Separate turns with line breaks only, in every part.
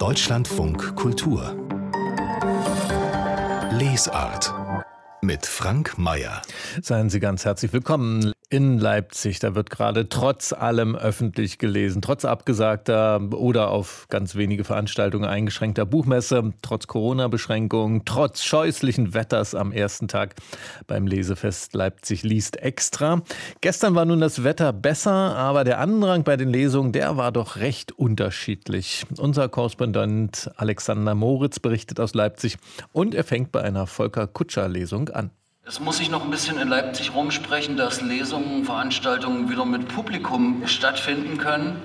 Deutschlandfunk Kultur Lesart mit Frank Mayer.
Seien Sie ganz herzlich willkommen in Leipzig. Da wird gerade trotz allem öffentlich gelesen, trotz abgesagter oder auf ganz wenige Veranstaltungen eingeschränkter Buchmesse, trotz Corona-Beschränkungen, trotz scheußlichen Wetters am ersten Tag beim Lesefest Leipzig liest extra. Gestern war nun das Wetter besser, aber der Andrang bei den Lesungen, der war doch recht unterschiedlich. Unser Korrespondent Alexander Moritz berichtet aus Leipzig und er fängt bei einer Volker Kutscher-Lesung an.
Es muss sich noch ein bisschen in Leipzig rumsprechen, dass Lesungen, Veranstaltungen wieder mit Publikum stattfinden können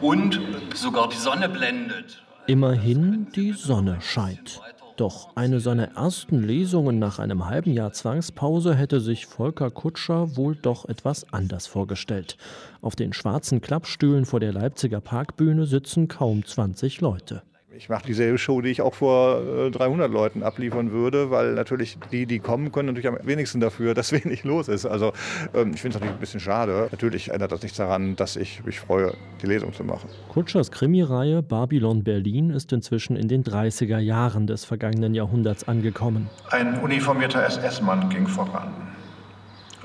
und sogar die Sonne blendet.
Immerhin die Sonne scheint. Doch eine seiner ersten Lesungen nach einem halben Jahr Zwangspause hätte sich Volker Kutscher wohl doch etwas anders vorgestellt. Auf den schwarzen Klappstühlen vor der Leipziger Parkbühne sitzen kaum 20 Leute.
Ich mache dieselbe Show, die ich auch vor 300 äh, Leuten abliefern würde, weil natürlich die, die kommen, können natürlich am wenigsten dafür, dass wenig los ist. Also ähm, ich finde es natürlich ein bisschen schade. Natürlich ändert das nichts daran, dass ich mich freue, die Lesung zu machen.
Kutschers Krimireihe Babylon Berlin ist inzwischen in den 30er Jahren des vergangenen Jahrhunderts angekommen.
Ein uniformierter SS-Mann ging voran.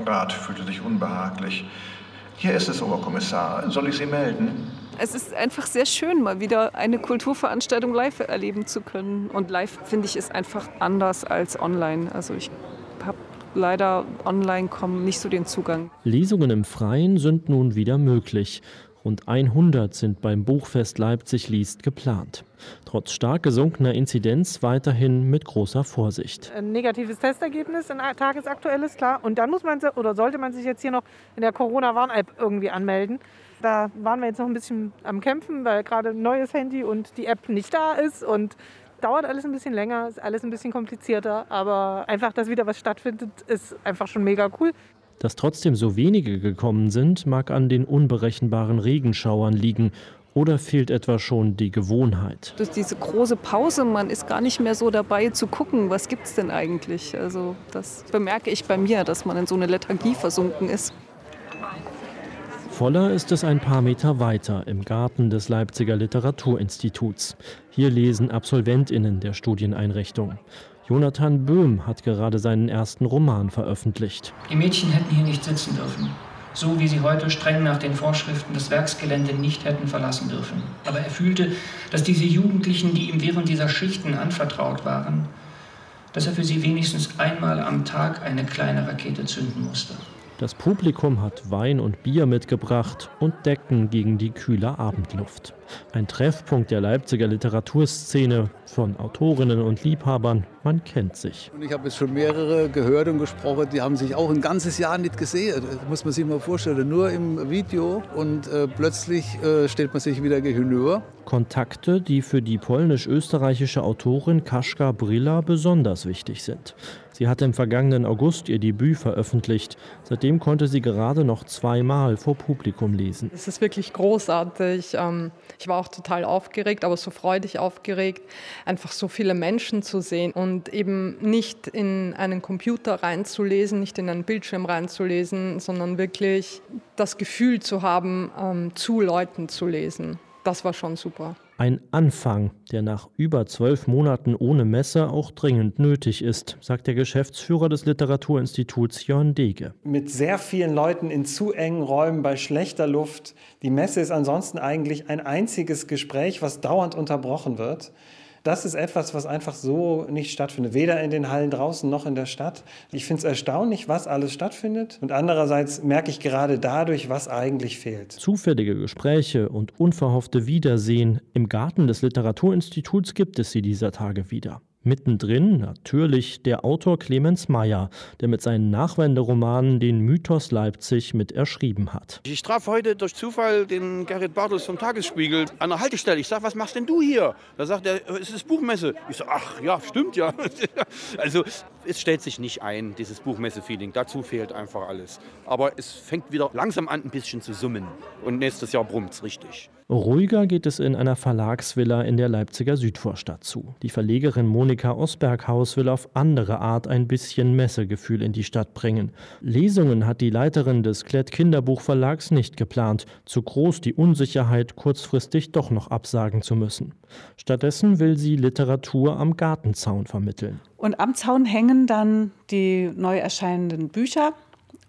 Rat fühlte sich unbehaglich. Hier ist es, Oberkommissar. Soll ich Sie melden?
Es ist einfach sehr schön, mal wieder eine Kulturveranstaltung live erleben zu können. Und live, finde ich, ist einfach anders als online. Also ich habe leider online kommen nicht so den Zugang.
Lesungen im Freien sind nun wieder möglich. Rund 100 sind beim Buchfest Leipzig liest geplant. Trotz stark gesunkener Inzidenz weiterhin mit großer Vorsicht.
Ein negatives Testergebnis, ein tagesaktuelles, klar. Und dann muss man oder sollte man sich jetzt hier noch in der Corona-Warn-App irgendwie anmelden. Da waren wir jetzt noch ein bisschen am Kämpfen, weil gerade ein neues Handy und die App nicht da ist und dauert alles ein bisschen länger, ist alles ein bisschen komplizierter, aber einfach, dass wieder was stattfindet, ist einfach schon mega cool.
Dass trotzdem so wenige gekommen sind, mag an den unberechenbaren Regenschauern liegen oder fehlt etwa schon die Gewohnheit?
Durch diese große Pause, man ist gar nicht mehr so dabei zu gucken, was gibt es denn eigentlich. Also das bemerke ich bei mir, dass man in so eine Lethargie versunken ist.
Voller ist es ein paar Meter weiter im Garten des Leipziger Literaturinstituts. Hier lesen Absolventinnen der Studieneinrichtung. Jonathan Böhm hat gerade seinen ersten Roman veröffentlicht.
Die Mädchen hätten hier nicht sitzen dürfen, so wie sie heute streng nach den Vorschriften das Werksgelände nicht hätten verlassen dürfen. Aber er fühlte, dass diese Jugendlichen, die ihm während dieser Schichten anvertraut waren, dass er für sie wenigstens einmal am Tag eine kleine Rakete zünden musste.
Das Publikum hat Wein und Bier mitgebracht und Decken gegen die kühle Abendluft. Ein Treffpunkt der Leipziger Literaturszene von Autorinnen und Liebhabern, man kennt sich.
Und ich habe jetzt schon mehrere gehört und gesprochen, die haben sich auch ein ganzes Jahr nicht gesehen. Das muss man sich mal vorstellen, nur im Video und äh, plötzlich äh, steht man sich wieder gegenüber.
Kontakte, die für die polnisch-österreichische Autorin Kaschka Brilla besonders wichtig sind. Sie hatte im vergangenen August ihr Debüt veröffentlicht. Seitdem konnte sie gerade noch zweimal vor Publikum lesen.
Es ist wirklich großartig. Ähm, ich war auch total aufgeregt, aber so freudig aufgeregt, einfach so viele Menschen zu sehen und eben nicht in einen Computer reinzulesen, nicht in einen Bildschirm reinzulesen, sondern wirklich das Gefühl zu haben, ähm, zu Leuten zu lesen. Das war schon super.
Ein Anfang, der nach über zwölf Monaten ohne Messe auch dringend nötig ist, sagt der Geschäftsführer des Literaturinstituts Jörn Dege.
Mit sehr vielen Leuten in zu engen Räumen bei schlechter Luft. Die Messe ist ansonsten eigentlich ein einziges Gespräch, was dauernd unterbrochen wird. Das ist etwas, was einfach so nicht stattfindet, weder in den Hallen draußen noch in der Stadt. Ich finde es erstaunlich, was alles stattfindet. Und andererseits merke ich gerade dadurch, was eigentlich fehlt.
Zufällige Gespräche und unverhoffte Wiedersehen im Garten des Literaturinstituts gibt es sie dieser Tage wieder. Mittendrin natürlich der Autor Clemens Meyer, der mit seinen Nachwenderomanen den Mythos Leipzig mit erschrieben hat.
Ich traf heute durch Zufall den Gerrit Bartels vom Tagesspiegel an der Haltestelle. Ich sage, was machst denn du hier? Da sagt er, es ist Buchmesse. Ich sage, ach ja, stimmt ja. also es stellt sich nicht ein, dieses Buchmesse-Feeling. Dazu fehlt einfach alles. Aber es fängt wieder langsam an, ein bisschen zu summen. Und nächstes Jahr brummt es richtig.
Ruhiger geht es in einer Verlagsvilla in der Leipziger Südvorstadt zu. Die Verlegerin Monika Osberghaus will auf andere Art ein bisschen Messegefühl in die Stadt bringen. Lesungen hat die Leiterin des Klett Kinderbuchverlags nicht geplant. Zu groß die Unsicherheit, kurzfristig doch noch absagen zu müssen. Stattdessen will sie Literatur am Gartenzaun vermitteln.
Und am Zaun hängen dann die neu erscheinenden Bücher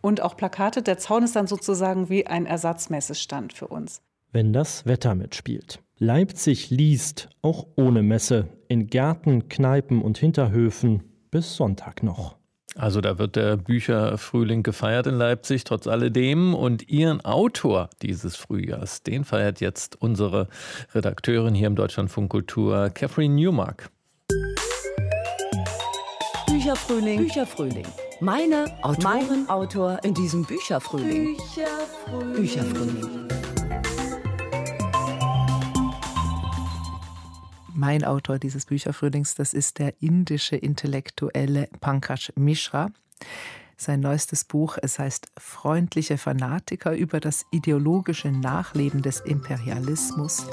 und auch Plakate. Der Zaun ist dann sozusagen wie ein Ersatzmessestand für uns
wenn das Wetter mitspielt. Leipzig liest, auch ohne Messe, in Gärten, Kneipen und Hinterhöfen bis Sonntag noch.
Also da wird der Bücherfrühling gefeiert in Leipzig, trotz alledem. Und Ihren Autor dieses Frühjahrs, den feiert jetzt unsere Redakteurin hier im Deutschlandfunk Kultur, Catherine Newmark.
Bücherfrühling, Bücherfrühling. Meine Autorin, mein Autor in diesem Bücherfrühling. Bücherfrühling. Bücherfrühling.
Mein Autor dieses Bücherfrühlings, das ist der indische Intellektuelle Pankaj Mishra. Sein neuestes Buch, es heißt Freundliche Fanatiker über das ideologische Nachleben des Imperialismus.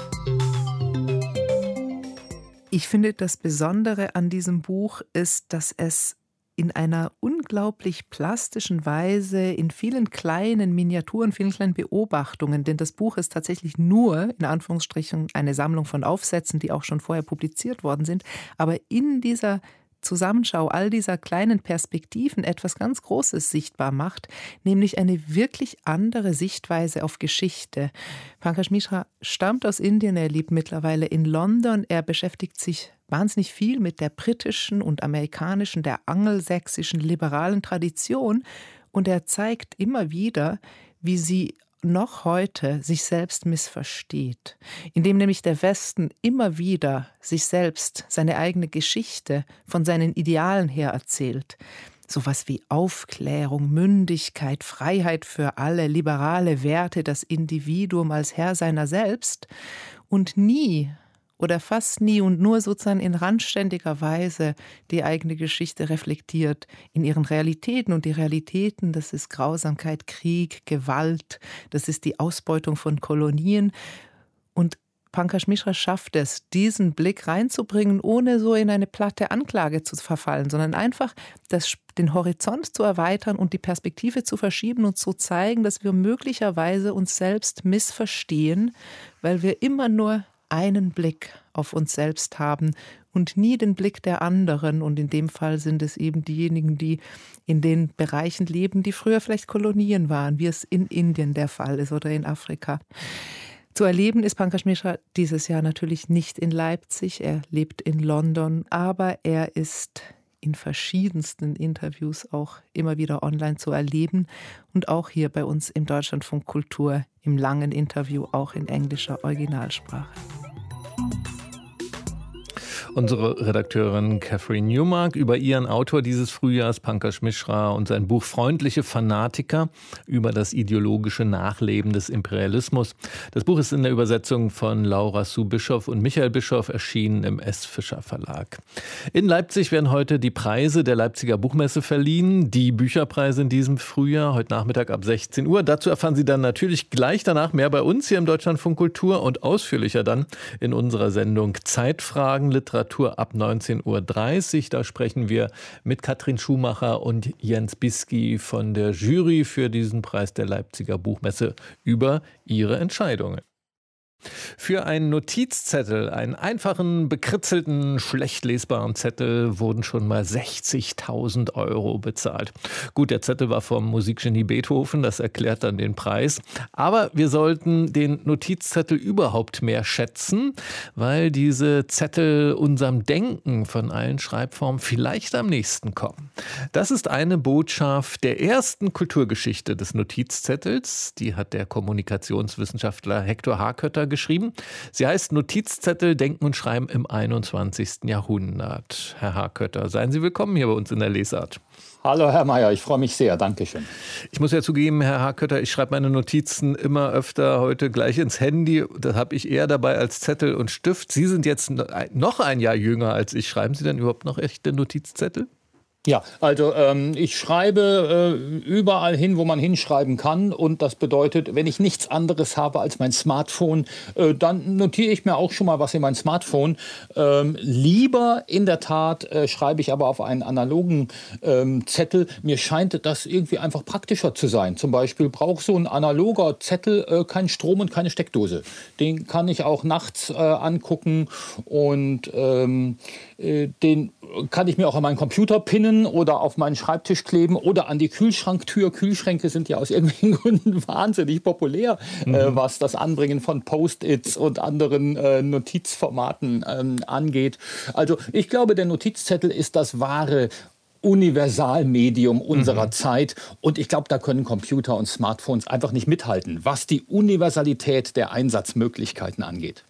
Ich finde, das Besondere an diesem Buch ist, dass es in einer unglaublich plastischen Weise, in vielen kleinen Miniaturen, vielen kleinen Beobachtungen, denn das Buch ist tatsächlich nur, in Anführungsstrichen, eine Sammlung von Aufsätzen, die auch schon vorher publiziert worden sind, aber in dieser Zusammenschau all dieser kleinen Perspektiven etwas ganz Großes sichtbar macht, nämlich eine wirklich andere Sichtweise auf Geschichte. Pankaj Mishra stammt aus Indien, er lebt mittlerweile in London, er beschäftigt sich wahnsinnig viel mit der britischen und amerikanischen, der angelsächsischen liberalen Tradition. Und er zeigt immer wieder, wie sie noch heute sich selbst missversteht, indem nämlich der Westen immer wieder sich selbst, seine eigene Geschichte von seinen Idealen her erzählt. Sowas wie Aufklärung, Mündigkeit, Freiheit für alle, liberale Werte, das Individuum als Herr seiner selbst. Und nie oder fast nie und nur sozusagen in randständiger Weise die eigene Geschichte reflektiert in ihren Realitäten. Und die Realitäten, das ist Grausamkeit, Krieg, Gewalt, das ist die Ausbeutung von Kolonien. Und Pankaj Mishra schafft es, diesen Blick reinzubringen, ohne so in eine platte Anklage zu verfallen, sondern einfach das, den Horizont zu erweitern und die Perspektive zu verschieben und zu zeigen, dass wir möglicherweise uns selbst missverstehen, weil wir immer nur einen Blick auf uns selbst haben und nie den Blick der anderen. Und in dem Fall sind es eben diejenigen, die in den Bereichen leben, die früher vielleicht Kolonien waren, wie es in Indien der Fall ist oder in Afrika. Zu erleben ist Pankaj Mishra dieses Jahr natürlich nicht in Leipzig, er lebt in London, aber er ist in verschiedensten Interviews auch immer wieder online zu erleben und auch hier bei uns im Deutschlandfunk Kultur im langen Interview auch in englischer Originalsprache.
Unsere Redakteurin Catherine Newmark über ihren Autor dieses Frühjahrs, Pankaj Mishra, und sein Buch Freundliche Fanatiker über das ideologische Nachleben des Imperialismus. Das Buch ist in der Übersetzung von Laura Sue Bischoff und Michael Bischoff erschienen im S. Fischer Verlag. In Leipzig werden heute die Preise der Leipziger Buchmesse verliehen, die Bücherpreise in diesem Frühjahr, heute Nachmittag ab 16 Uhr. Dazu erfahren Sie dann natürlich gleich danach mehr bei uns hier im Deutschlandfunk Kultur und ausführlicher dann in unserer Sendung Zeitfragen Literatur Literatur ab 19.30 Uhr. Da sprechen wir mit Katrin Schumacher und Jens Biski von der Jury für diesen Preis der Leipziger Buchmesse über ihre Entscheidungen. Für einen Notizzettel, einen einfachen, bekritzelten, schlecht lesbaren Zettel, wurden schon mal 60.000 Euro bezahlt. Gut, der Zettel war vom Musikgenie Beethoven, das erklärt dann den Preis. Aber wir sollten den Notizzettel überhaupt mehr schätzen, weil diese Zettel unserem Denken von allen Schreibformen vielleicht am nächsten kommen. Das ist eine Botschaft der ersten Kulturgeschichte des Notizzettels. Die hat der Kommunikationswissenschaftler Hector Harkötter geschrieben. Sie heißt Notizzettel Denken und Schreiben im 21. Jahrhundert. Herr Harkötter, seien Sie willkommen hier bei uns in der Lesart.
Hallo Herr Mayer, ich freue mich sehr. Dankeschön.
Ich muss ja zugeben, Herr Harkötter, ich schreibe meine Notizen immer öfter heute gleich ins Handy. Das habe ich eher dabei als Zettel und Stift. Sie sind jetzt noch ein Jahr jünger als ich. Schreiben Sie denn überhaupt noch echte Notizzettel?
Ja, also ähm, ich schreibe äh, überall hin, wo man hinschreiben kann. Und das bedeutet, wenn ich nichts anderes habe als mein Smartphone, äh, dann notiere ich mir auch schon mal was in mein Smartphone. Ähm, lieber in der Tat äh, schreibe ich aber auf einen analogen ähm, Zettel. Mir scheint das irgendwie einfach praktischer zu sein. Zum Beispiel braucht so ein analoger Zettel äh, keinen Strom und keine Steckdose. Den kann ich auch nachts äh, angucken und ähm, äh, den kann ich mir auch an meinen Computer pinnen oder auf meinen Schreibtisch kleben oder an die Kühlschranktür. Kühlschränke sind ja aus irgendwelchen Gründen wahnsinnig populär, äh, mhm. äh, was das Anbringen von Post-its und anderen äh, Notizformaten ähm, angeht. Also ich glaube, der Notizzettel ist das wahre Universalmedium unserer mhm. Zeit. Und ich glaube, da können Computer und Smartphones einfach nicht mithalten, was die Universalität der Einsatzmöglichkeiten angeht.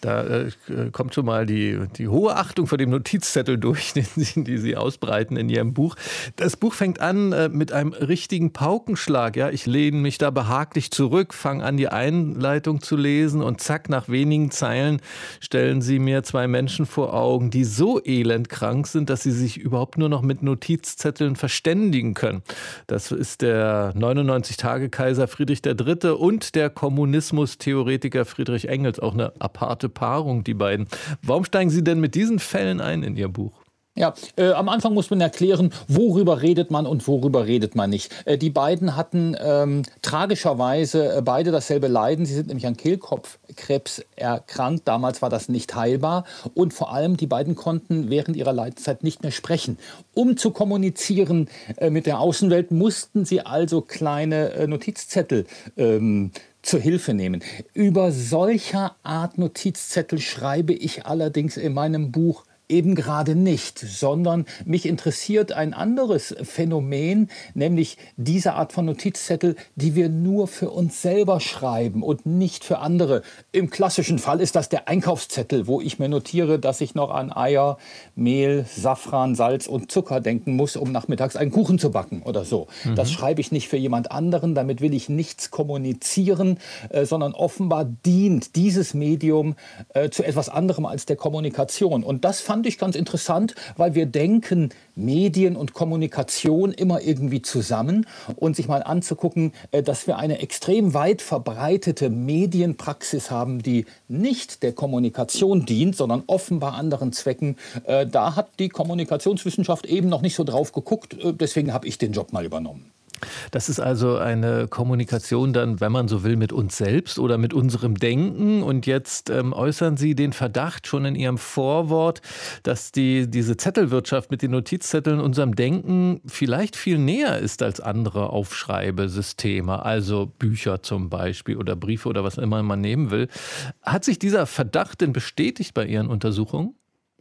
Da äh, kommt schon mal die, die hohe Achtung vor dem Notizzettel durch, den Sie, die Sie ausbreiten in Ihrem Buch. Das Buch fängt an äh, mit einem richtigen Paukenschlag. Ja? Ich lehne mich da behaglich zurück, fange an, die Einleitung zu lesen und zack, nach wenigen Zeilen stellen Sie mir zwei Menschen vor Augen, die so elendkrank sind, dass sie sich überhaupt nur noch mit Notizzetteln verständigen können. Das ist der 99-Tage-Kaiser Friedrich III. und der Kommunismus-Theoretiker Friedrich Engels, auch eine aparte Paarung, die beiden. Warum steigen Sie denn mit diesen Fällen ein in Ihr Buch?
Ja, äh, am Anfang muss man erklären, worüber redet man und worüber redet man nicht. Äh, die beiden hatten ähm, tragischerweise äh, beide dasselbe Leiden. Sie sind nämlich an Kehlkopfkrebs erkrankt. Damals war das nicht heilbar. Und vor allem, die beiden konnten während ihrer Leidenszeit nicht mehr sprechen. Um zu kommunizieren äh, mit der Außenwelt, mussten sie also kleine äh, Notizzettel ähm, zur Hilfe nehmen. Über solcher Art Notizzettel schreibe ich allerdings in meinem Buch eben gerade nicht, sondern mich interessiert ein anderes Phänomen, nämlich diese Art von Notizzettel, die wir nur für uns selber schreiben und nicht für andere. Im klassischen Fall ist das der Einkaufszettel, wo ich mir notiere, dass ich noch an Eier, Mehl, Safran, Salz und Zucker denken muss, um nachmittags einen Kuchen zu backen oder so. Mhm. Das schreibe ich nicht für jemand anderen, damit will ich nichts kommunizieren, äh, sondern offenbar dient dieses Medium äh, zu etwas anderem als der Kommunikation. Und das fand fand ich ganz interessant, weil wir denken Medien und Kommunikation immer irgendwie zusammen und sich mal anzugucken, äh, dass wir eine extrem weit verbreitete Medienpraxis haben, die nicht der Kommunikation dient, sondern offenbar anderen Zwecken. Äh, da hat die Kommunikationswissenschaft eben noch nicht so drauf geguckt. Äh, deswegen habe ich den Job mal übernommen.
Das ist also eine Kommunikation dann, wenn man so will, mit uns selbst oder mit unserem Denken. Und jetzt ähm, äußern Sie den Verdacht schon in Ihrem Vorwort, dass die, diese Zettelwirtschaft mit den Notizzetteln unserem Denken vielleicht viel näher ist als andere Aufschreibesysteme, also Bücher zum Beispiel oder Briefe oder was immer man nehmen will. Hat sich dieser Verdacht denn bestätigt bei Ihren Untersuchungen?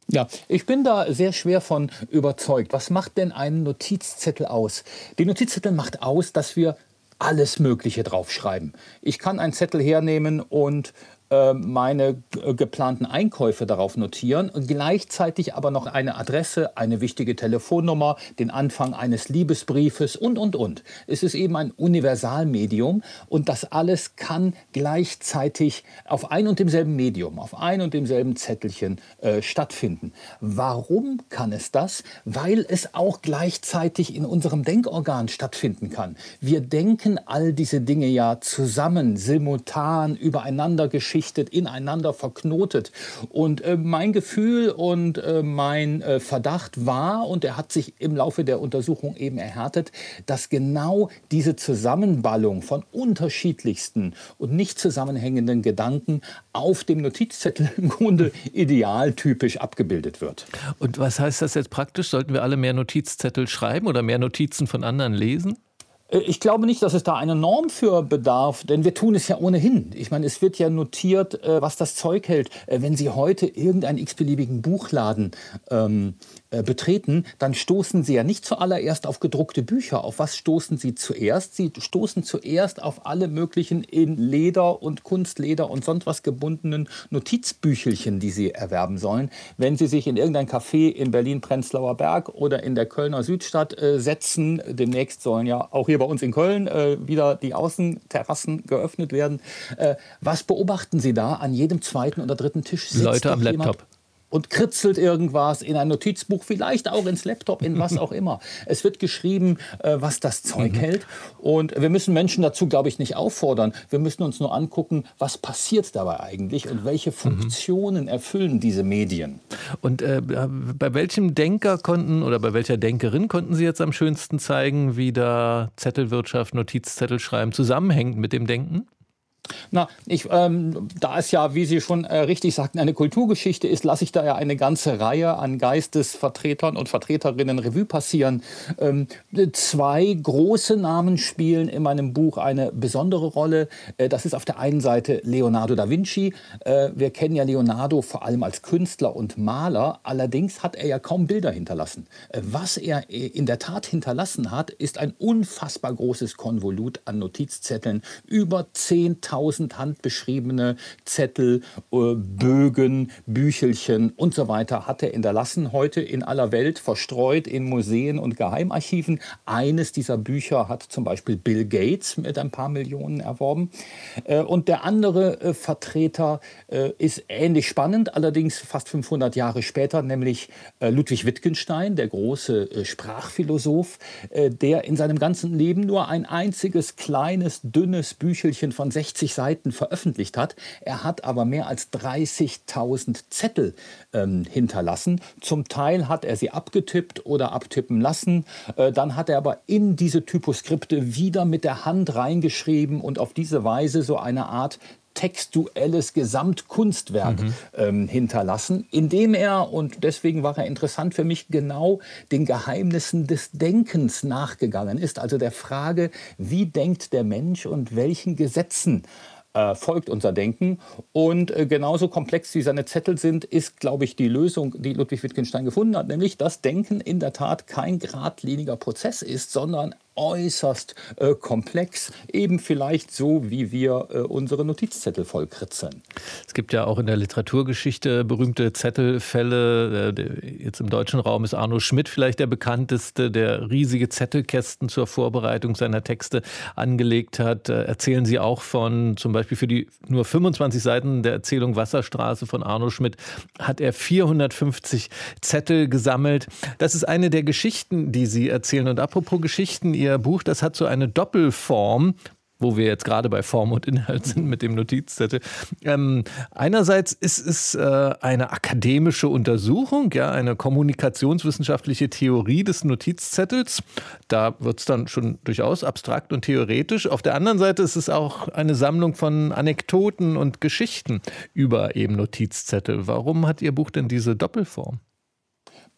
Ja, ich bin da sehr schwer von überzeugt. Was macht denn einen Notizzettel aus? Die Notizzettel macht aus, dass wir alles Mögliche draufschreiben. Ich kann einen Zettel hernehmen und meine geplanten Einkäufe darauf notieren und gleichzeitig aber noch eine Adresse, eine wichtige Telefonnummer, den Anfang eines Liebesbriefes und, und, und. Es ist eben ein Universalmedium und das alles kann gleichzeitig auf ein und demselben Medium, auf ein und demselben Zettelchen äh, stattfinden. Warum kann es das? Weil es auch gleichzeitig in unserem Denkorgan stattfinden kann. Wir denken all diese Dinge ja zusammen, simultan, übereinander geschehen vergeschichtet, ineinander verknotet. Und äh, mein Gefühl und äh, mein äh, Verdacht war, und er hat sich im Laufe der Untersuchung eben erhärtet, dass genau diese Zusammenballung von unterschiedlichsten und nicht zusammenhängenden Gedanken auf dem Notizzettel im Grunde idealtypisch abgebildet wird.
Und was heißt das jetzt praktisch? Sollten wir alle mehr Notizzettel schreiben oder mehr Notizen von anderen lesen?
Äh, ich glaube nicht, dass es da eine Norm für bedarf, denn wir tun es ja ohnehin. Ich meine, es wird ja notiert, äh, was das Zeug hält. Äh, wenn Sie heute irgendeinen x-beliebigen Buchladen ähm, äh, betreten, dann stoßen Sie ja nicht zuallererst auf gedruckte Bücher. Auf was stoßen Sie zuerst? Sie stoßen zuerst auf alle möglichen in Leder und Kunstleder und sonst was gebundenen Notizbüchelchen, die Sie erwerben sollen. Wenn Sie sich in irgendein Café in Berlin-Prenzlauer Berg oder in der Kölner Südstadt äh, setzen, demnächst sollen ja auch hier bei uns in Köln äh, wieder die Außenterrassen geöffnet werden. Äh, was beobachten Sie da an jedem zweiten oder dritten Tisch?
Leute am Laptop.
Und kritzelt irgendwas in ein Notizbuch, vielleicht auch ins Laptop, in was auch immer. Es wird geschrieben, äh, was das Zeug mhm. hält. Und wir müssen Menschen dazu, glaube ich, nicht auffordern. Wir müssen uns nur angucken, was passiert dabei eigentlich und welche mhm. Funktionen mhm. erfüllen diese Medien.
Und äh, bei welchem Denker konnten oder bei welcher Denkerin konnten Sie jetzt am schönsten zeigen, wie da Zettelwirtschaft, Notizzettel schreiben zusammenhängt mit dem Denken?
Na, ich, ähm, da es ja, wie Sie schon äh, richtig sagten, eine Kulturgeschichte ist, lasse ich da ja eine ganze Reihe an Geistesvertretern und Vertreterinnen Revue passieren. Ähm, zwei große Namen spielen in meinem Buch eine besondere Rolle. Äh, das ist auf der einen Seite Leonardo da Vinci. Äh, wir kennen ja Leonardo vor allem als Künstler und Maler. Allerdings hat er ja kaum Bilder hinterlassen. Äh, was er äh, in der Tat hinterlassen hat, ist ein unfassbar großes Konvolut an Notizzetteln. Über 10.000 tausend handbeschriebene Zettel, äh, Bögen, Büchelchen und so weiter hat er hinterlassen, heute in aller Welt verstreut in Museen und Geheimarchiven. Eines dieser Bücher hat zum Beispiel Bill Gates mit ein paar Millionen erworben. Äh, und der andere äh, Vertreter ist ähnlich spannend, allerdings fast 500 Jahre später, nämlich Ludwig Wittgenstein, der große Sprachphilosoph, der in seinem ganzen Leben nur ein einziges kleines, dünnes Büchelchen von 60 50 Seiten veröffentlicht hat. Er hat aber mehr als 30.000 Zettel ähm, hinterlassen. Zum Teil hat er sie abgetippt oder abtippen lassen. Äh, dann hat er aber in diese Typoskripte wieder mit der Hand reingeschrieben und auf diese Weise so eine Art textuelles Gesamtkunstwerk mhm. ähm, hinterlassen, indem er, und deswegen war er interessant für mich, genau den Geheimnissen des Denkens nachgegangen ist. Also der Frage, wie denkt der Mensch und welchen Gesetzen äh, folgt unser Denken. Und äh, genauso komplex wie seine Zettel sind, ist, glaube ich, die Lösung, die Ludwig Wittgenstein gefunden hat, nämlich dass Denken in der Tat kein geradliniger Prozess ist, sondern äußerst äh, komplex, eben vielleicht so, wie wir äh, unsere Notizzettel vollkritzeln.
Es gibt ja auch in der Literaturgeschichte berühmte Zettelfälle. Äh, jetzt im deutschen Raum ist Arno Schmidt vielleicht der bekannteste, der riesige Zettelkästen zur Vorbereitung seiner Texte angelegt hat. Äh, erzählen Sie auch von, zum Beispiel für die nur 25 Seiten der Erzählung Wasserstraße von Arno Schmidt, hat er 450 Zettel gesammelt. Das ist eine der Geschichten, die Sie erzählen. Und apropos Geschichten, ihr Ihr Buch, das hat so eine Doppelform wo wir jetzt gerade bei Form und Inhalt sind mit dem Notizzettel. Ähm, einerseits ist es äh, eine akademische Untersuchung, ja, eine kommunikationswissenschaftliche Theorie des Notizzettels. Da wird es dann schon durchaus abstrakt und theoretisch. Auf der anderen Seite ist es auch eine Sammlung von Anekdoten und Geschichten über eben Notizzettel. Warum hat Ihr Buch denn diese Doppelform?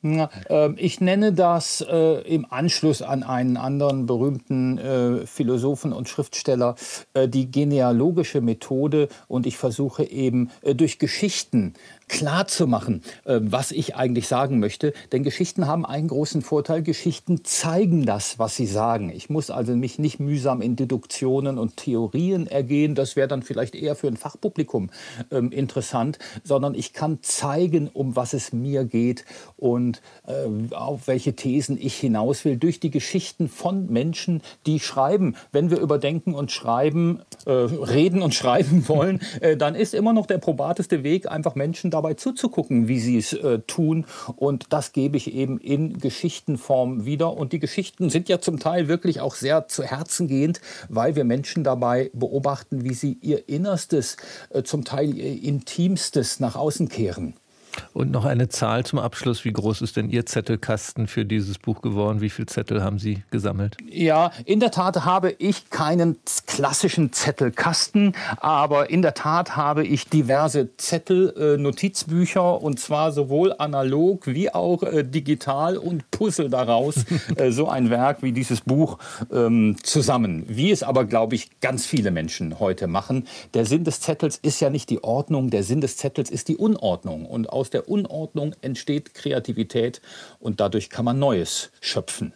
Ähm, ich nenne das äh, im Anschluss an einen anderen berühmten äh, Philosophen und Schriftsteller äh, die genealogische Methode. Und ich versuche eben äh, durch Geschichten klar zu machen, äh, was ich eigentlich sagen möchte. Denn Geschichten haben einen großen Vorteil. Geschichten zeigen das, was sie sagen. Ich muss also mich nicht mühsam in Deduktionen und Theorien ergehen. Das wäre dann vielleicht eher für ein Fachpublikum ähm, interessant, sondern ich kann zeigen, um was es mir geht und äh, auf welche Thesen ich hinaus will durch die Geschichten von Menschen, die schreiben. Wenn wir überdenken und schreiben, äh, reden und schreiben wollen, äh, dann ist immer noch der probateste Weg, einfach Menschen da dabei zuzugucken, wie sie es äh, tun. Und das gebe ich eben in Geschichtenform wieder. Und die Geschichten sind ja zum Teil wirklich auch sehr zu Herzen gehend, weil wir Menschen dabei beobachten, wie sie ihr Innerstes, äh, zum Teil ihr Intimstes nach außen kehren.
Und noch eine Zahl zum Abschluss. Wie groß ist denn Ihr Zettelkasten für dieses Buch geworden? Wie viele Zettel haben Sie gesammelt?
Ja, in der Tat habe ich keinen klassischen Zettelkasten, aber in der Tat habe ich diverse Zettel, äh, Notizbücher und zwar sowohl analog wie auch äh, digital und Puzzle daraus äh, so ein Werk wie dieses Buch ähm, zusammen. Wie es aber, glaube ich, ganz viele Menschen heute machen. Der Sinn des Zettels ist ja nicht die Ordnung, der Sinn des Zettels ist die Unordnung. Und aus der Unordnung entsteht Kreativität und dadurch kann man Neues schöpfen.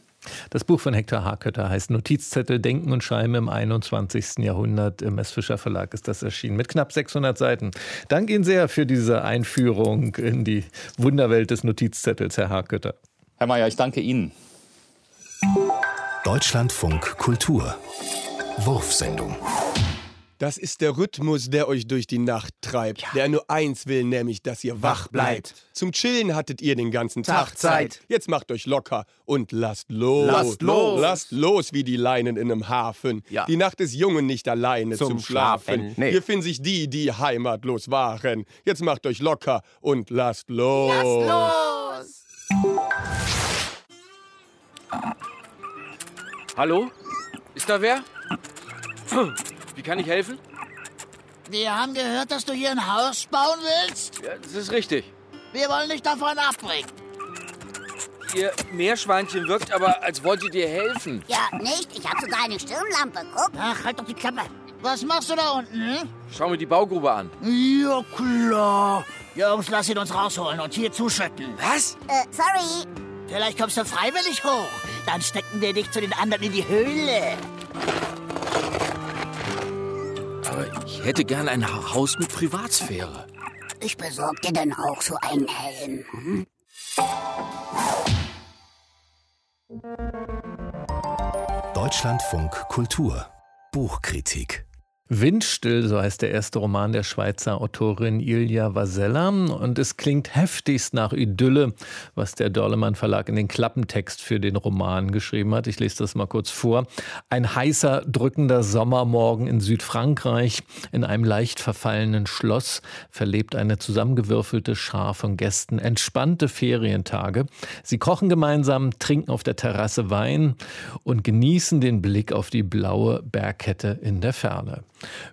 Das Buch von Hector Harkötter heißt Notizzettel, Denken und Schreiben im 21. Jahrhundert. Im S. Fischer Verlag ist das erschienen mit knapp 600 Seiten. Danke Ihnen sehr für diese Einführung in die Wunderwelt des Notizzettels, Herr Harkötter.
Herr Mayer, ich danke Ihnen.
Deutschlandfunk Kultur Wurfsendung
Das ist der Rhythmus, der euch durch die Nacht treibt. Ja. Der nur eins will, nämlich, dass ihr wach bleibt. Zum Chillen hattet ihr den ganzen Tag, Tag Zeit. Jetzt macht euch locker und lasst los.
Lasst los.
Lasst los wie die Leinen in einem Hafen. Ja. Die Nacht ist jung und nicht alleine zum, zum Schlafen. Schlafen. Nee. Hier finden sich die, die heimatlos waren. Jetzt macht euch locker und lasst los.
Lasst los.
Hallo? Ist da wer? Wie kann ich helfen?
Wir haben gehört, dass du hier ein Haus bauen willst.
Ja, das ist richtig.
Wir wollen dich davon abbringen.
Ihr Meerschweinchen wirkt aber, als wollt ihr dir helfen.
Ja, nicht? Ich habe sogar eine Stirnlampe. Guck. Ach, halt doch die Klappe. Was machst du da unten? Hm?
Schau mir die Baugrube an.
Ja, klar. Jungs, lass ihn uns rausholen und hier zuschütten.
Was?
Äh, sorry. Vielleicht kommst du freiwillig hoch. Dann stecken wir dich zu den anderen in die Höhle.
Aber ich hätte gern ein Haus mit Privatsphäre.
Ich besorg dir dann auch so einen Helm. Hm?
Deutschlandfunk Kultur Buchkritik
Windstill, so heißt der erste Roman der Schweizer Autorin Ilja Vasella. Und es klingt heftigst nach Idylle, was der Dorlemann Verlag in den Klappentext für den Roman geschrieben hat. Ich lese das mal kurz vor. Ein heißer, drückender Sommermorgen in Südfrankreich. In einem leicht verfallenen Schloss verlebt eine zusammengewürfelte Schar von Gästen entspannte Ferientage. Sie kochen gemeinsam, trinken auf der Terrasse Wein und genießen den Blick auf die blaue Bergkette in der Ferne.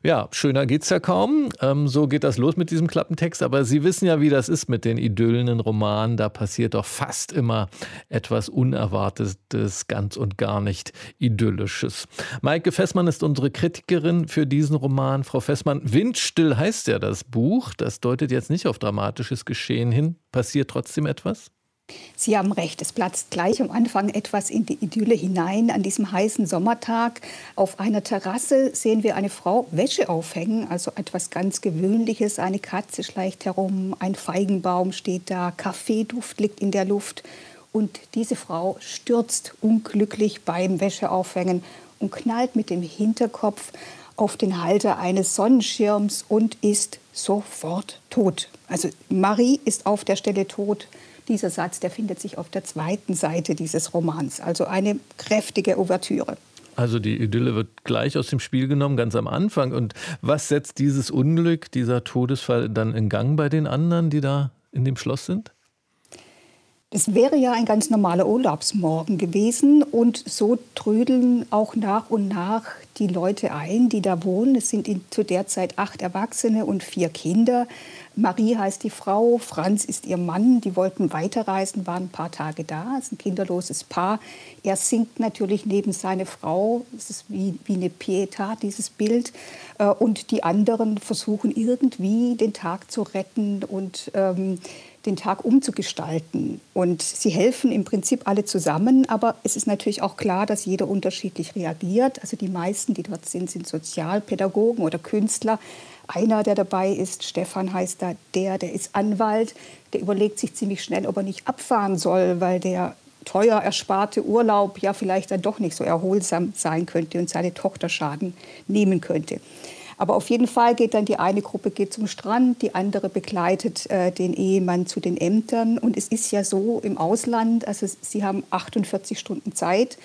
Ja, schöner geht's ja kaum. Ähm, so geht das los mit diesem Klappentext. Aber Sie wissen ja, wie das ist mit den idyllenen Romanen. Da passiert doch fast immer etwas Unerwartetes, ganz und gar nicht Idyllisches. Maike Fessmann ist unsere Kritikerin für diesen Roman. Frau Fessmann, Windstill heißt ja das Buch. Das deutet jetzt nicht auf dramatisches Geschehen hin. Passiert trotzdem etwas?
Sie haben recht, es platzt gleich am Anfang etwas in die Idylle hinein. An diesem heißen Sommertag auf einer Terrasse sehen wir eine Frau Wäsche aufhängen, also etwas ganz Gewöhnliches. Eine Katze schleicht herum, ein Feigenbaum steht da, Kaffeeduft liegt in der Luft. Und diese Frau stürzt unglücklich beim Wäscheaufhängen und knallt mit dem Hinterkopf auf den Halter eines Sonnenschirms und ist sofort tot. Also Marie ist auf der Stelle tot. Dieser Satz, der findet sich auf der zweiten Seite dieses Romans, also eine kräftige Ouvertüre.
Also die Idylle wird gleich aus dem Spiel genommen, ganz am Anfang. Und was setzt dieses Unglück, dieser Todesfall dann in Gang bei den anderen, die da in dem Schloss sind?
Das wäre ja ein ganz normaler Urlaubsmorgen gewesen und so trödeln auch nach und nach die Leute ein, die da wohnen. Es sind in, zu der Zeit acht Erwachsene und vier Kinder. Marie heißt die Frau, Franz ist ihr Mann. Die wollten weiterreisen, waren ein paar Tage da. Es ist ein kinderloses Paar. Er singt natürlich neben seine Frau. Es ist wie, wie eine Pietà, dieses Bild. Äh, und die anderen versuchen irgendwie den Tag zu retten und ähm, den Tag umzugestalten. Und sie helfen im Prinzip alle zusammen, aber es ist natürlich auch klar, dass jeder unterschiedlich reagiert. Also die meisten, die dort sind, sind Sozialpädagogen oder Künstler. Einer, der dabei ist, Stefan heißt da, der, der ist Anwalt, der überlegt sich ziemlich schnell, ob er nicht abfahren soll, weil der teuer ersparte Urlaub ja vielleicht dann doch nicht so erholsam sein könnte und seine Tochter Schaden nehmen könnte. Aber auf jeden Fall geht dann die eine Gruppe geht zum Strand, die andere begleitet äh, den Ehemann zu den Ämtern. Und es ist ja so im Ausland, also sie haben 48 Stunden Zeit,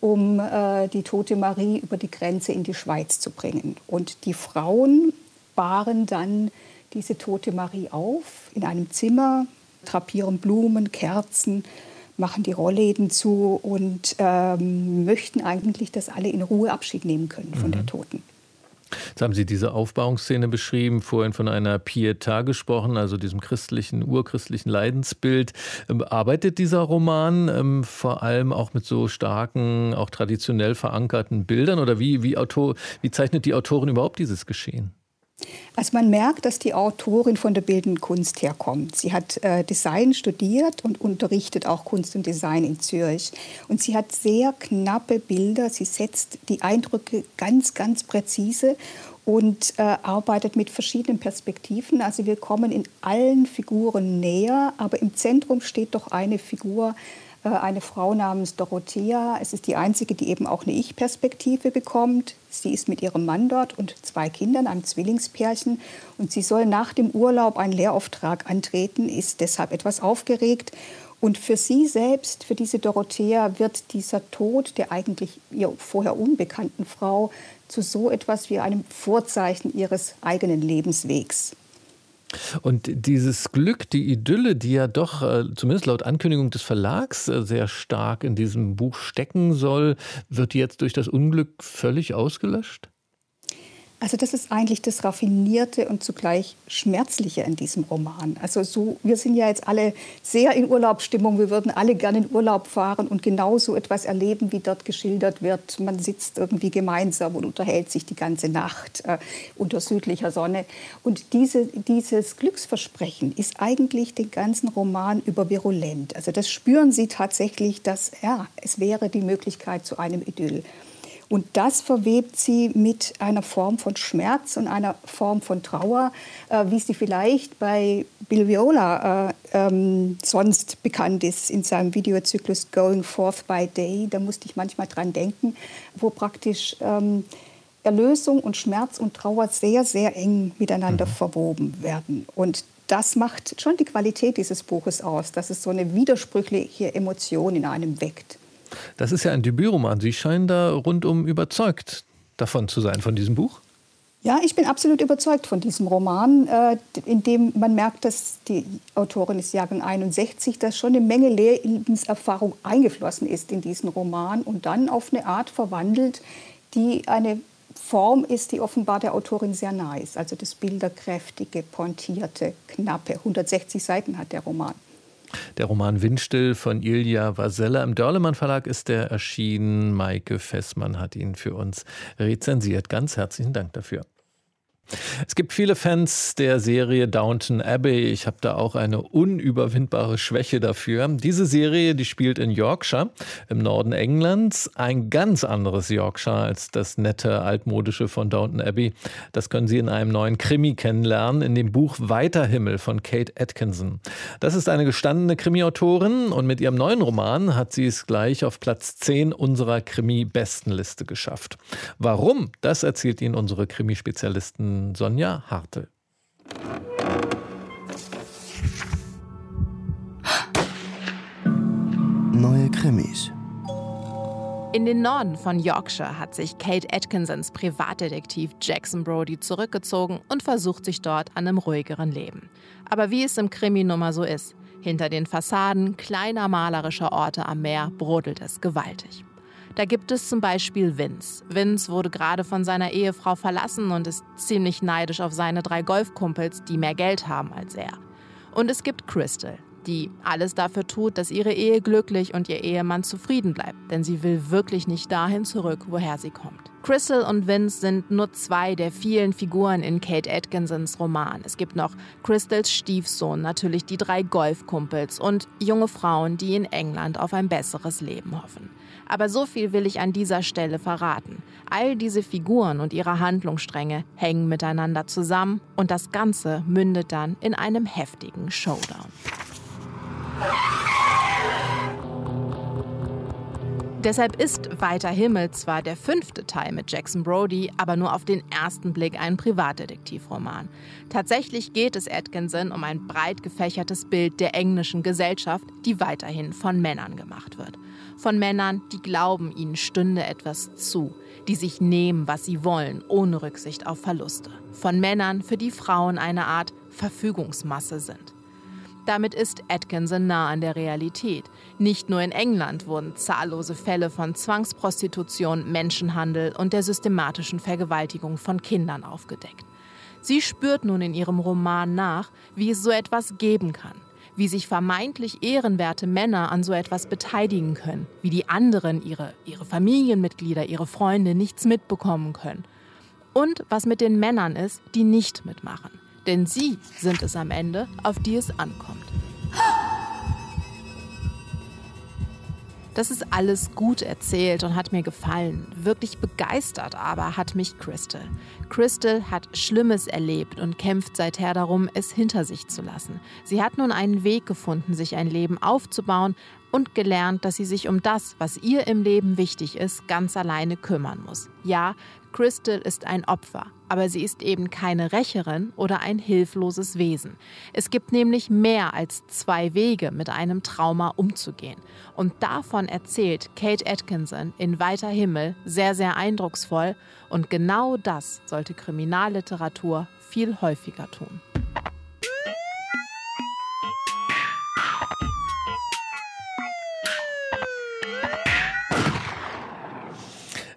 um äh, die tote Marie über die Grenze in die Schweiz zu bringen. Und die Frauen bahren dann diese tote Marie auf in einem Zimmer, drapieren Blumen, Kerzen, machen die Rollläden zu und ähm, möchten eigentlich, dass alle in Ruhe Abschied nehmen können von mhm. der Toten.
Jetzt haben Sie diese Aufbauungsszene beschrieben, vorhin von einer Pietà gesprochen, also diesem christlichen, urchristlichen Leidensbild. Ähm, arbeitet dieser Roman ähm, vor allem auch mit so starken, auch traditionell verankerten Bildern oder wie, wie, Autor, wie zeichnet die Autorin überhaupt dieses Geschehen?
Also man merkt, dass die Autorin von der bildenden Kunst herkommt. Sie hat äh, Design studiert und unterrichtet auch Kunst und Design in Zürich. Und sie hat sehr knappe Bilder. Sie setzt die Eindrücke ganz, ganz präzise und äh, arbeitet mit verschiedenen Perspektiven. Also wir kommen in allen Figuren näher, aber im Zentrum steht doch eine Figur, eine Frau namens Dorothea. Es ist die einzige, die eben auch eine Ich-Perspektive bekommt. Sie ist mit ihrem Mann dort und zwei Kindern, einem Zwillingspärchen. Und sie soll nach dem Urlaub einen Lehrauftrag antreten, ist deshalb etwas aufgeregt. Und für sie selbst, für diese Dorothea, wird dieser Tod der eigentlich ihr vorher unbekannten Frau zu so etwas wie einem Vorzeichen ihres eigenen Lebenswegs.
Und dieses Glück, die Idylle, die ja doch, äh, zumindest laut Ankündigung des Verlags, äh, sehr stark in diesem Buch stecken soll, wird jetzt durch das Unglück völlig ausgelöscht?
Also das ist eigentlich das Raffinierte und zugleich Schmerzliche in diesem Roman. Also so, wir sind ja jetzt alle sehr in Urlaubsstimmung. Wir würden alle gerne in Urlaub fahren und genau so etwas erleben, wie dort geschildert wird. Man sitzt irgendwie gemeinsam und unterhält sich die ganze Nacht äh, unter südlicher Sonne. Und diese, dieses Glücksversprechen ist eigentlich den ganzen Roman über virulent. Also das spüren Sie tatsächlich, dass ja, es wäre die Möglichkeit zu einem Idyll. Und das verwebt sie mit einer Form von Schmerz und einer Form von Trauer, äh, wie sie vielleicht bei Bill Viola äh, ähm, sonst bekannt ist in seinem Videozyklus Going Forth by Day. Da musste ich manchmal dran denken, wo praktisch ähm, Erlösung und Schmerz und Trauer sehr, sehr eng miteinander mhm. verwoben werden. Und das macht schon die Qualität dieses Buches aus, dass es so eine widersprüchliche Emotion in einem weckt.
Das ist ja ein Debütroman. Sie scheinen da rundum überzeugt davon zu sein, von diesem Buch.
Ja, ich bin absolut überzeugt von diesem Roman, äh, in dem man merkt, dass die Autorin ist Jahrgang 61, dass schon eine Menge Lebenserfahrung eingeflossen ist in diesen Roman und dann auf eine Art verwandelt, die eine Form ist, die offenbar der Autorin sehr nah ist. Also das bilderkräftige, pointierte, knappe. 160 Seiten hat der Roman.
Der Roman Windstill von Ilja Vasella im Dörlemann Verlag ist der erschienen. Maike Fessmann hat ihn für uns rezensiert. Ganz herzlichen Dank dafür. Es gibt viele Fans der Serie Downton Abbey. Ich habe da auch eine unüberwindbare Schwäche dafür. Diese Serie, die spielt in Yorkshire im Norden Englands. Ein ganz anderes Yorkshire als das nette altmodische von Downton Abbey. Das können Sie in einem neuen Krimi kennenlernen, in dem Buch Weiter Himmel von Kate Atkinson. Das ist eine gestandene Krimi-Autorin und mit ihrem neuen Roman hat sie es gleich auf Platz 10 unserer Krimi-Bestenliste geschafft. Warum? Das erzählt Ihnen unsere Krimi-Spezialisten Sonja Hartel.
Neue Krimis.
In den Norden von Yorkshire hat sich Kate Atkinsons Privatdetektiv Jackson Brody zurückgezogen und versucht sich dort an einem ruhigeren Leben. Aber wie es im Krimi nummer so ist, hinter den Fassaden kleiner malerischer Orte am Meer brodelt es gewaltig. Da gibt es zum Beispiel Vince. Vince wurde gerade von seiner Ehefrau verlassen und ist ziemlich neidisch auf seine drei Golfkumpels, die mehr Geld haben als er. Und es gibt Crystal, die alles dafür tut, dass ihre Ehe glücklich und ihr Ehemann zufrieden bleibt, denn sie will wirklich nicht dahin zurück, woher sie kommt. Crystal und Vince sind nur zwei der vielen Figuren in Kate Atkinsons Roman. Es gibt noch Crystals Stiefsohn, natürlich die drei Golfkumpels und junge Frauen, die in England auf ein besseres Leben hoffen. Aber so viel will ich an dieser Stelle verraten. All diese Figuren und ihre Handlungsstränge hängen miteinander zusammen und das Ganze mündet dann in einem heftigen Showdown. Deshalb ist Weiter Himmel zwar der fünfte Teil mit Jackson Brody, aber nur auf den ersten Blick ein Privatdetektivroman. Tatsächlich geht es Atkinson um ein breit gefächertes Bild der englischen Gesellschaft, die weiterhin von Männern gemacht wird von Männern, die glauben, ihnen stünde etwas zu, die sich nehmen, was sie wollen, ohne Rücksicht auf Verluste. Von Männern, für die Frauen eine Art Verfügungsmasse sind. Damit ist Atkinson nah an der Realität. Nicht nur in England wurden zahllose Fälle von Zwangsprostitution, Menschenhandel und der systematischen Vergewaltigung von Kindern aufgedeckt. Sie spürt nun in ihrem Roman nach, wie es so etwas geben kann, wie sich vermeintlich ehrenwerte Männer an so etwas beteiligen können, wie die anderen, ihre, ihre Familienmitglieder, ihre Freunde nichts mitbekommen können. Und was mit den Männern ist, die nicht mitmachen. Denn sie sind es am Ende, auf die es ankommt. Das ist alles gut erzählt und hat mir gefallen. Wirklich begeistert aber hat mich Crystal. Crystal hat Schlimmes erlebt und kämpft seither darum, es hinter sich zu lassen. Sie hat nun einen Weg gefunden, sich ein Leben aufzubauen, und gelernt, dass sie sich um das, was ihr im Leben wichtig ist, ganz alleine kümmern muss. Ja, Crystal ist ein Opfer, aber sie ist eben keine Rächerin oder ein hilfloses Wesen. Es gibt nämlich mehr als zwei Wege, mit einem Trauma umzugehen. Und davon erzählt Kate Atkinson in Weiter Himmel sehr, sehr eindrucksvoll. Und genau das sollte Kriminalliteratur viel häufiger tun.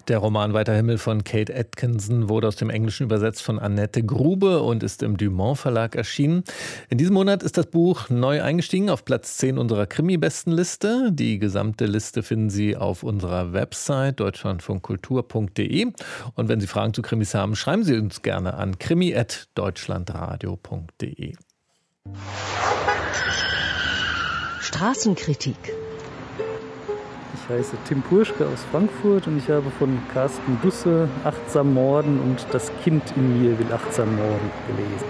Der Roman Weiter Himmel von Kate Atkinson wurde aus dem Englischen übersetzt von Annette Grube und ist im Dumont Verlag erschienen. In diesem Monat ist das Buch neu eingestiegen auf Platz 10 unserer Krimi-Bestenliste. Die gesamte Liste finden Sie auf unserer Website deutschlandfunkkultur.de. Und wenn Sie Fragen zu Krimis haben, schreiben Sie uns gerne an krimi.deutschlandradio.de.
Straßenkritik
ich heiße Tim Purschke aus Frankfurt und ich habe von Carsten Dusse Achtsam Morden und Das Kind in mir will achtsam morden gelesen.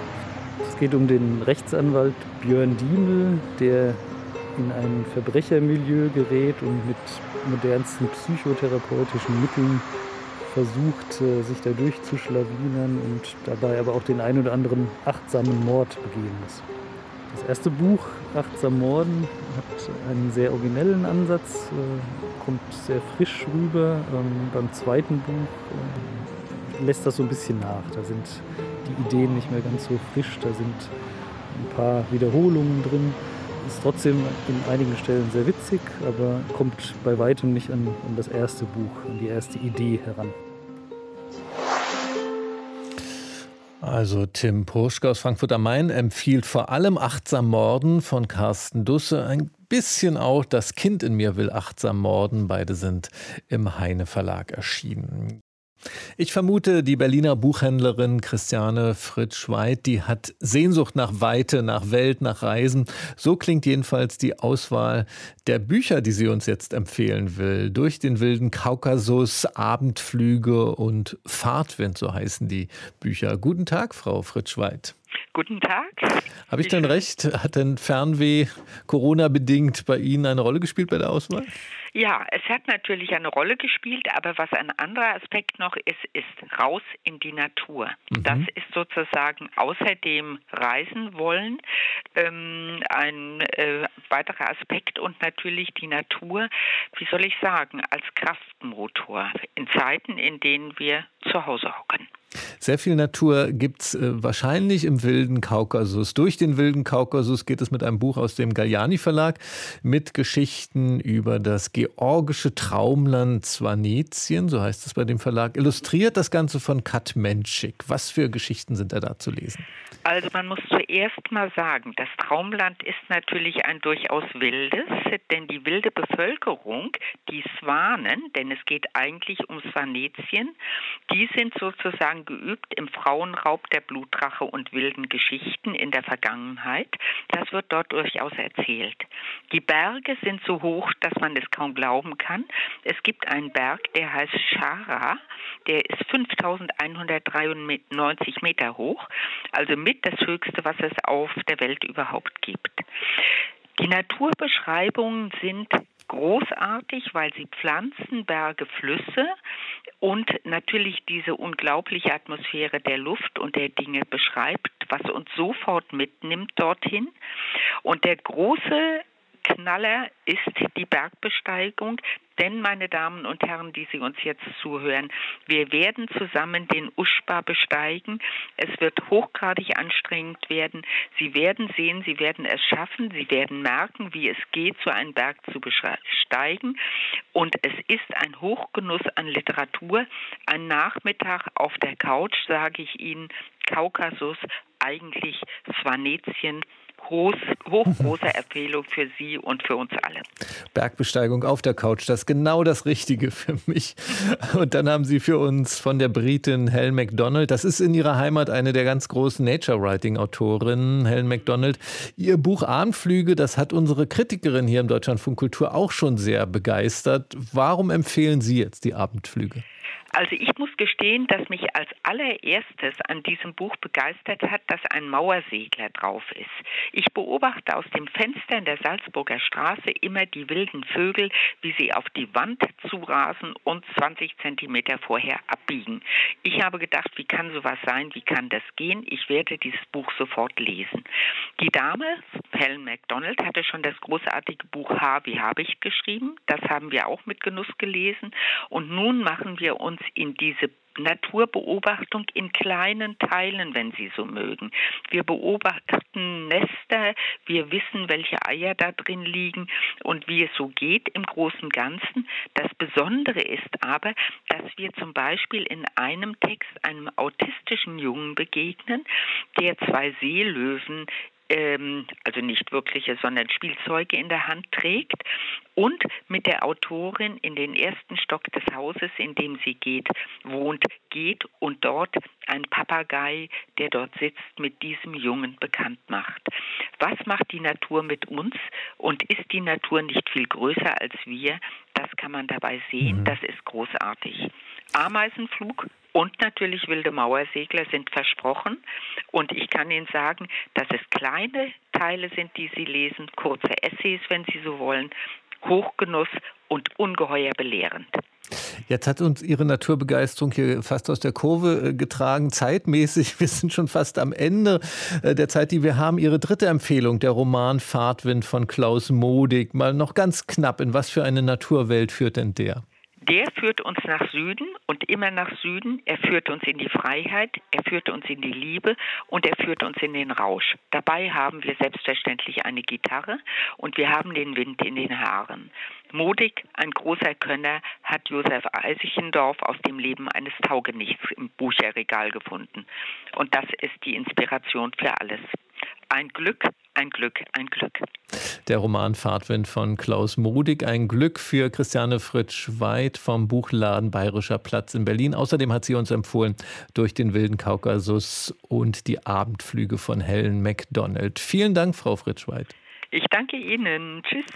Es geht um den Rechtsanwalt Björn Diemel, der in ein Verbrechermilieu gerät und mit modernsten psychotherapeutischen Mitteln versucht, äh, sich da durchzuschlawinern und dabei aber auch den ein oder anderen achtsamen Mord begehen muss. Das erste Buch, Achtsam Morden, hat einen sehr originellen Ansatz, äh, kommt sehr frisch rüber. Ähm, beim zweiten Buch äh, lässt das so ein bisschen nach. Da sind die Ideen nicht mehr ganz so frisch, da sind ein paar Wiederholungen drin. Ist trotzdem in einigen Stellen sehr witzig, aber kommt bei weitem nicht an, an das erste Buch, an die erste Idee heran.
Also Tim Purschke aus Frankfurt am Main empfiehlt vor allem Achtsam Morden von Carsten Dusse. Ein bisschen auch Das Kind in mir will achtsam morden. Beide sind im Heine Verlag erschienen. Ich vermute, die Berliner Buchhändlerin Christiane Fritsch-Weid, die hat Sehnsucht nach Weite, nach Welt, nach Reisen. So klingt jedenfalls die Auswahl der Bücher, die sie uns jetzt empfehlen will. Durch den wilden Kaukasus, Abendflüge und Fahrtwind, so heißen die Bücher. Guten Tag, Frau Fritsch-Weid.
Guten Tag.
Habe ich denn recht? Hat denn Fernweh Corona-bedingt bei Ihnen eine Rolle gespielt bei der Auswahl?
Ja, es hat natürlich eine Rolle gespielt, aber was ein anderer Aspekt noch ist, ist raus in die Natur. Mhm. Das ist sozusagen außerdem Reisen wollen ähm, ein äh, weiterer Aspekt und natürlich die Natur, wie soll ich sagen, als Kraftmotor in Zeiten, in denen wir zu Hause hocken.
Sehr viel Natur gibt es äh, wahrscheinlich im wilden Kaukasus. Durch den wilden Kaukasus geht es mit einem Buch aus dem Galliani Verlag mit Geschichten über das georgische Traumland Svanetien, so heißt es bei dem Verlag. Illustriert das Ganze von Kat Menschik. Was für Geschichten sind da da zu lesen?
Also man muss zuerst mal sagen, das Traumland ist natürlich ein durchaus wildes, denn die wilde Bevölkerung, die Swanen, denn es geht eigentlich um Svanetien, die sind sozusagen geübt im Frauenraub der Blutdrache und wilden Geschichten in der Vergangenheit. Das wird dort durchaus erzählt. Die Berge sind so hoch, dass man es kaum glauben kann. Es gibt einen Berg, der heißt Shara, der ist 5193 Meter hoch, also mit das höchste, was es auf der Welt überhaupt gibt. Die Naturbeschreibungen sind großartig, weil sie Pflanzen, Berge, Flüsse und natürlich diese unglaubliche Atmosphäre der Luft und der Dinge beschreibt, was uns sofort mitnimmt dorthin. Und der große Knaller ist die Bergbesteigung, denn, meine Damen und Herren, die Sie uns jetzt zuhören, wir werden zusammen den Uschba besteigen. Es wird hochgradig anstrengend werden. Sie werden sehen, Sie werden es schaffen. Sie werden merken, wie es geht, so einen Berg zu besteigen. Und es ist ein Hochgenuss an Literatur. Ein Nachmittag auf der Couch, sage ich Ihnen, Kaukasus, eigentlich Svanetien, groß, hochgroße Empfehlung für Sie und für uns alle.
Bergbesteigung auf der Couch, das ist genau das Richtige für mich. Und dann haben Sie für uns von der Britin Helen MacDonald, das ist in ihrer Heimat eine der ganz großen Nature-Writing-Autorinnen, Helen MacDonald. Ihr Buch Armflüge, das hat unsere Kritikerin hier im Deutschlandfunk Kultur auch schon sehr begeistert. Warum empfehlen Sie jetzt die Abendflüge?
Also ich muss gestehen, dass mich als allererstes an diesem Buch begeistert hat, dass ein Mauersegler drauf ist. Ich beobachte aus dem Fenster in der Salzburger Straße immer die wilden Vögel, wie sie auf die Wand zurasen und 20 Zentimeter vorher abbiegen. Ich habe gedacht, wie kann sowas sein, wie kann das gehen? Ich werde dieses Buch sofort lesen. Die Dame, Helen MacDonald, hatte schon das großartige Buch H wie Habicht geschrieben. Das haben wir auch mit Genuss gelesen. Und nun machen wir uns in diese Naturbeobachtung in kleinen Teilen, wenn Sie so mögen. Wir beobachten Nester, wir wissen, welche Eier da drin liegen und wie es so geht im großen Ganzen. Das Besondere ist aber, dass wir zum Beispiel in einem Text einem autistischen Jungen begegnen, der zwei Seelöwen ähm, also nicht wirkliche, sondern Spielzeuge in der Hand trägt und mit der Autorin in den ersten Stock des Hauses, in dem sie geht, wohnt, geht und dort ein Papagei, der dort sitzt, mit diesem Jungen bekannt macht. Was macht die Natur mit uns und ist die Natur nicht viel größer als wir? Das kann man dabei sehen, mhm. das ist großartig. Ameisenflug und natürlich wilde Mauersegler sind versprochen. Und ich kann Ihnen sagen, dass es kleine Teile sind, die Sie lesen, kurze Essays, wenn Sie so wollen, Hochgenuss und ungeheuer belehrend.
Jetzt hat uns Ihre Naturbegeisterung hier fast aus der Kurve äh, getragen, zeitmäßig. Wir sind schon fast am Ende äh, der Zeit, die wir haben. Ihre dritte Empfehlung, der Roman Fahrtwind von Klaus Modig. Mal noch ganz knapp, in was für eine Naturwelt führt denn der?
Der führt uns nach Süden und immer nach Süden. Er führt uns in die Freiheit, er führt uns in die Liebe und er führt uns in den Rausch. Dabei haben wir selbstverständlich eine Gitarre und wir haben den Wind in den Haaren. Modig, ein großer Könner, hat Josef Eisichendorf aus dem Leben eines Taugenichts im Bücherregal gefunden. Und das ist die Inspiration für alles. Ein Glück, ein Glück, ein Glück.
Der Roman Fahrtwind von Klaus Modig. Ein Glück für Christiane Fritsch-Weid vom Buchladen Bayerischer Platz in Berlin. Außerdem hat sie uns empfohlen durch den wilden Kaukasus und die Abendflüge von Helen MacDonald. Vielen Dank, Frau Fritsch-Weid.
Ich danke Ihnen. Tschüss.